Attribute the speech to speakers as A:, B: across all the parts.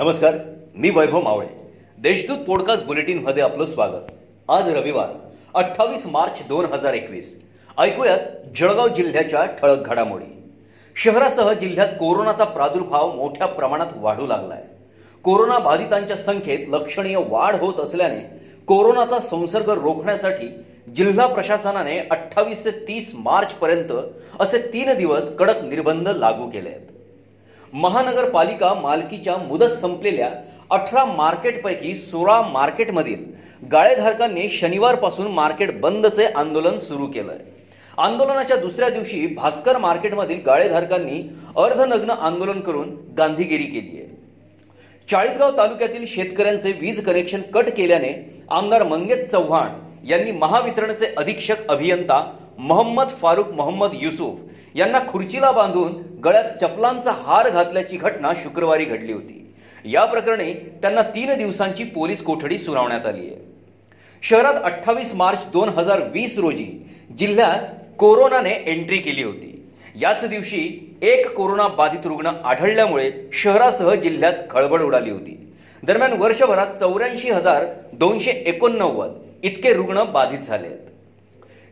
A: नमस्कार मी वैभव मावळे. देशदूत पॉडकास्ट बुलेटिनमध्ये आपलं स्वागत. आज रविवार अठ्ठावीस मार्च दोन हजार एकवीस. ऐकूयात जळगाव जिल्ह्याच्या ठळक घडामोडी. शहरासह जिल्ह्यात कोरोनाचा प्रादुर्भाव मोठ्या प्रमाणात वाढू लागलाय. कोरोना बाधितांच्या संख्येत लक्षणीय वाढ होत असल्याने कोरोनाचा संसर्ग रोखण्यासाठी जिल्हा प्रशासनाने अठ्ठावीस ते तीस मार्च पर्यंत असे तीन दिवस कडक निर्बंध लागू केले आहेत महानगरपालिका मालकीच्या मुदत संपलेल्या अठरा मार्केटपैकी सोळा मार्केटमधील गाळेधारकांनी शनिवारपासून मार्केट बंदचे आंदोलन सुरू केलंय. आंदोलनाच्या दुसऱ्या दिवशी भास्कर मार्केटमधील गाळेधारकांनी अर्धनग्न आंदोलन करून गांधीगिरी केली आहे. चाळीसगाव तालुक्यातील शेतकऱ्यांचे वीज कनेक्शन कट केल्याने आमदार मंगेश चव्हाण यांनी महावितरणचे अधीक्षक अभियंता मोहम्मद फारुख मोहम्मद युसुफ यांना खुर्चीला बांधून गळ्यात चपलांचा हार घातल्याची घटना शुक्रवारी घडली होती. या प्रकरणी त्यांना तीन दिवसांची पोलीस कोठडी सुनावण्यात आली आहे. शहरात अठ्ठावीस मार्च दोन हजार वीस रोजी जिल्ह्यात कोरोनाने एंट्री केली होती. याच दिवशी एक कोरोना बाधित रुग्ण आढळल्यामुळे शहरासह जिल्ह्यात खळबळ उडाली होती. दरम्यान वर्षभरात चौऱ्याऐंशी हजार दोनशे एकोणनव्वद इतके रुग्ण बाधित झाले आहेत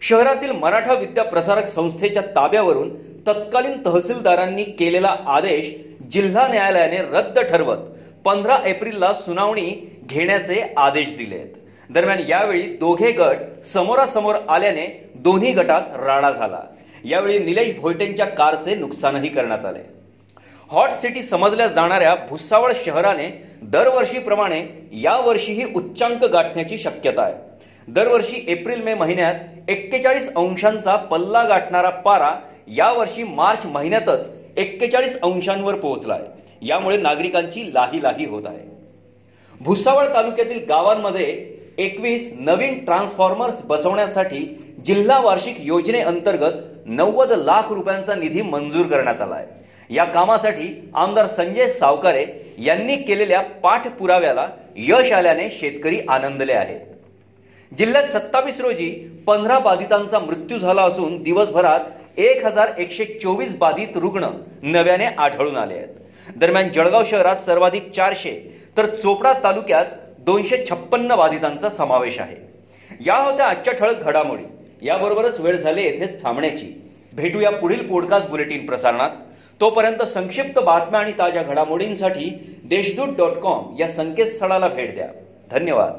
A: शहरातील मराठा विद्या प्रसारक संस्थेच्या ताब्यावरून तत्कालीन तहसीलदारांनी केलेला आदेश जिल्हा न्यायालयाने रद्द ठरवत पंधरा एप्रिलला सुनावणी घेण्याचे आदेश दिलेत. दरम्यान यावेळी दोघे गट समोरासमोर आल्याने दोन्ही गटात राडा झाला. यावेळी निलेश भोयटेंच्या कारचे नुकसानही करण्यात आले. हॉट सिटी समजल्या जाणाऱ्या भुसावळ शहराने दरवर्षीप्रमाणे यावर्षीही उच्चांक गाठण्याची शक्यता आहे. दरवर्षी एप्रिल मे महिन्यात एक्केचाळीस अंशांचा पल्ला गाठणारा पारा यावर्षी मार्च महिन्यातच एक्केचाळीस अंशांवर पोहोचलाय. यामुळे नागरिकांची लाही लाही होत आहे. भुसावळ तालुक्यातील गावांमध्ये एकवीस नवीन ट्रान्सफॉर्मर्स बसवण्यासाठी जिल्हा वार्षिक योजनेअंतर्गत नव्वद लाख रुपयांचा निधी मंजूर करण्यात आला आहे या कामासाठी आमदार संजय सावकारे यांनी केलेल्या पाठपुराव्याला यश आल्याने शेतकरी आनंदले आहेत. जिल्ह्यात सत्तावीस रोजी पंधरा बाधितांचा मृत्यू झाला असून दिवसभरात एक हजार एकशे चोवीस बाधित रुग्ण नव्याने आढळून आले आहेत. दरम्यान जळगाव शहरात सर्वाधिक चारशे तर चोपडा तालुक्यात दोनशे छप्पन्न बाधितांचा समावेश आहे. या होत्या आजच्या ठळक घडामोडी. याबरोबरच वेळ झाली येथेच थांबण्याची. भेटूया पुढील पॉडकास्ट बुलेटिन प्रसारणात. तोपर्यंत संक्षिप्त बातम्या आणि ताज्या घडामोडींसाठी देशदूत डॉट कॉम या संकेतस्थळाला भेट द्या. धन्यवाद.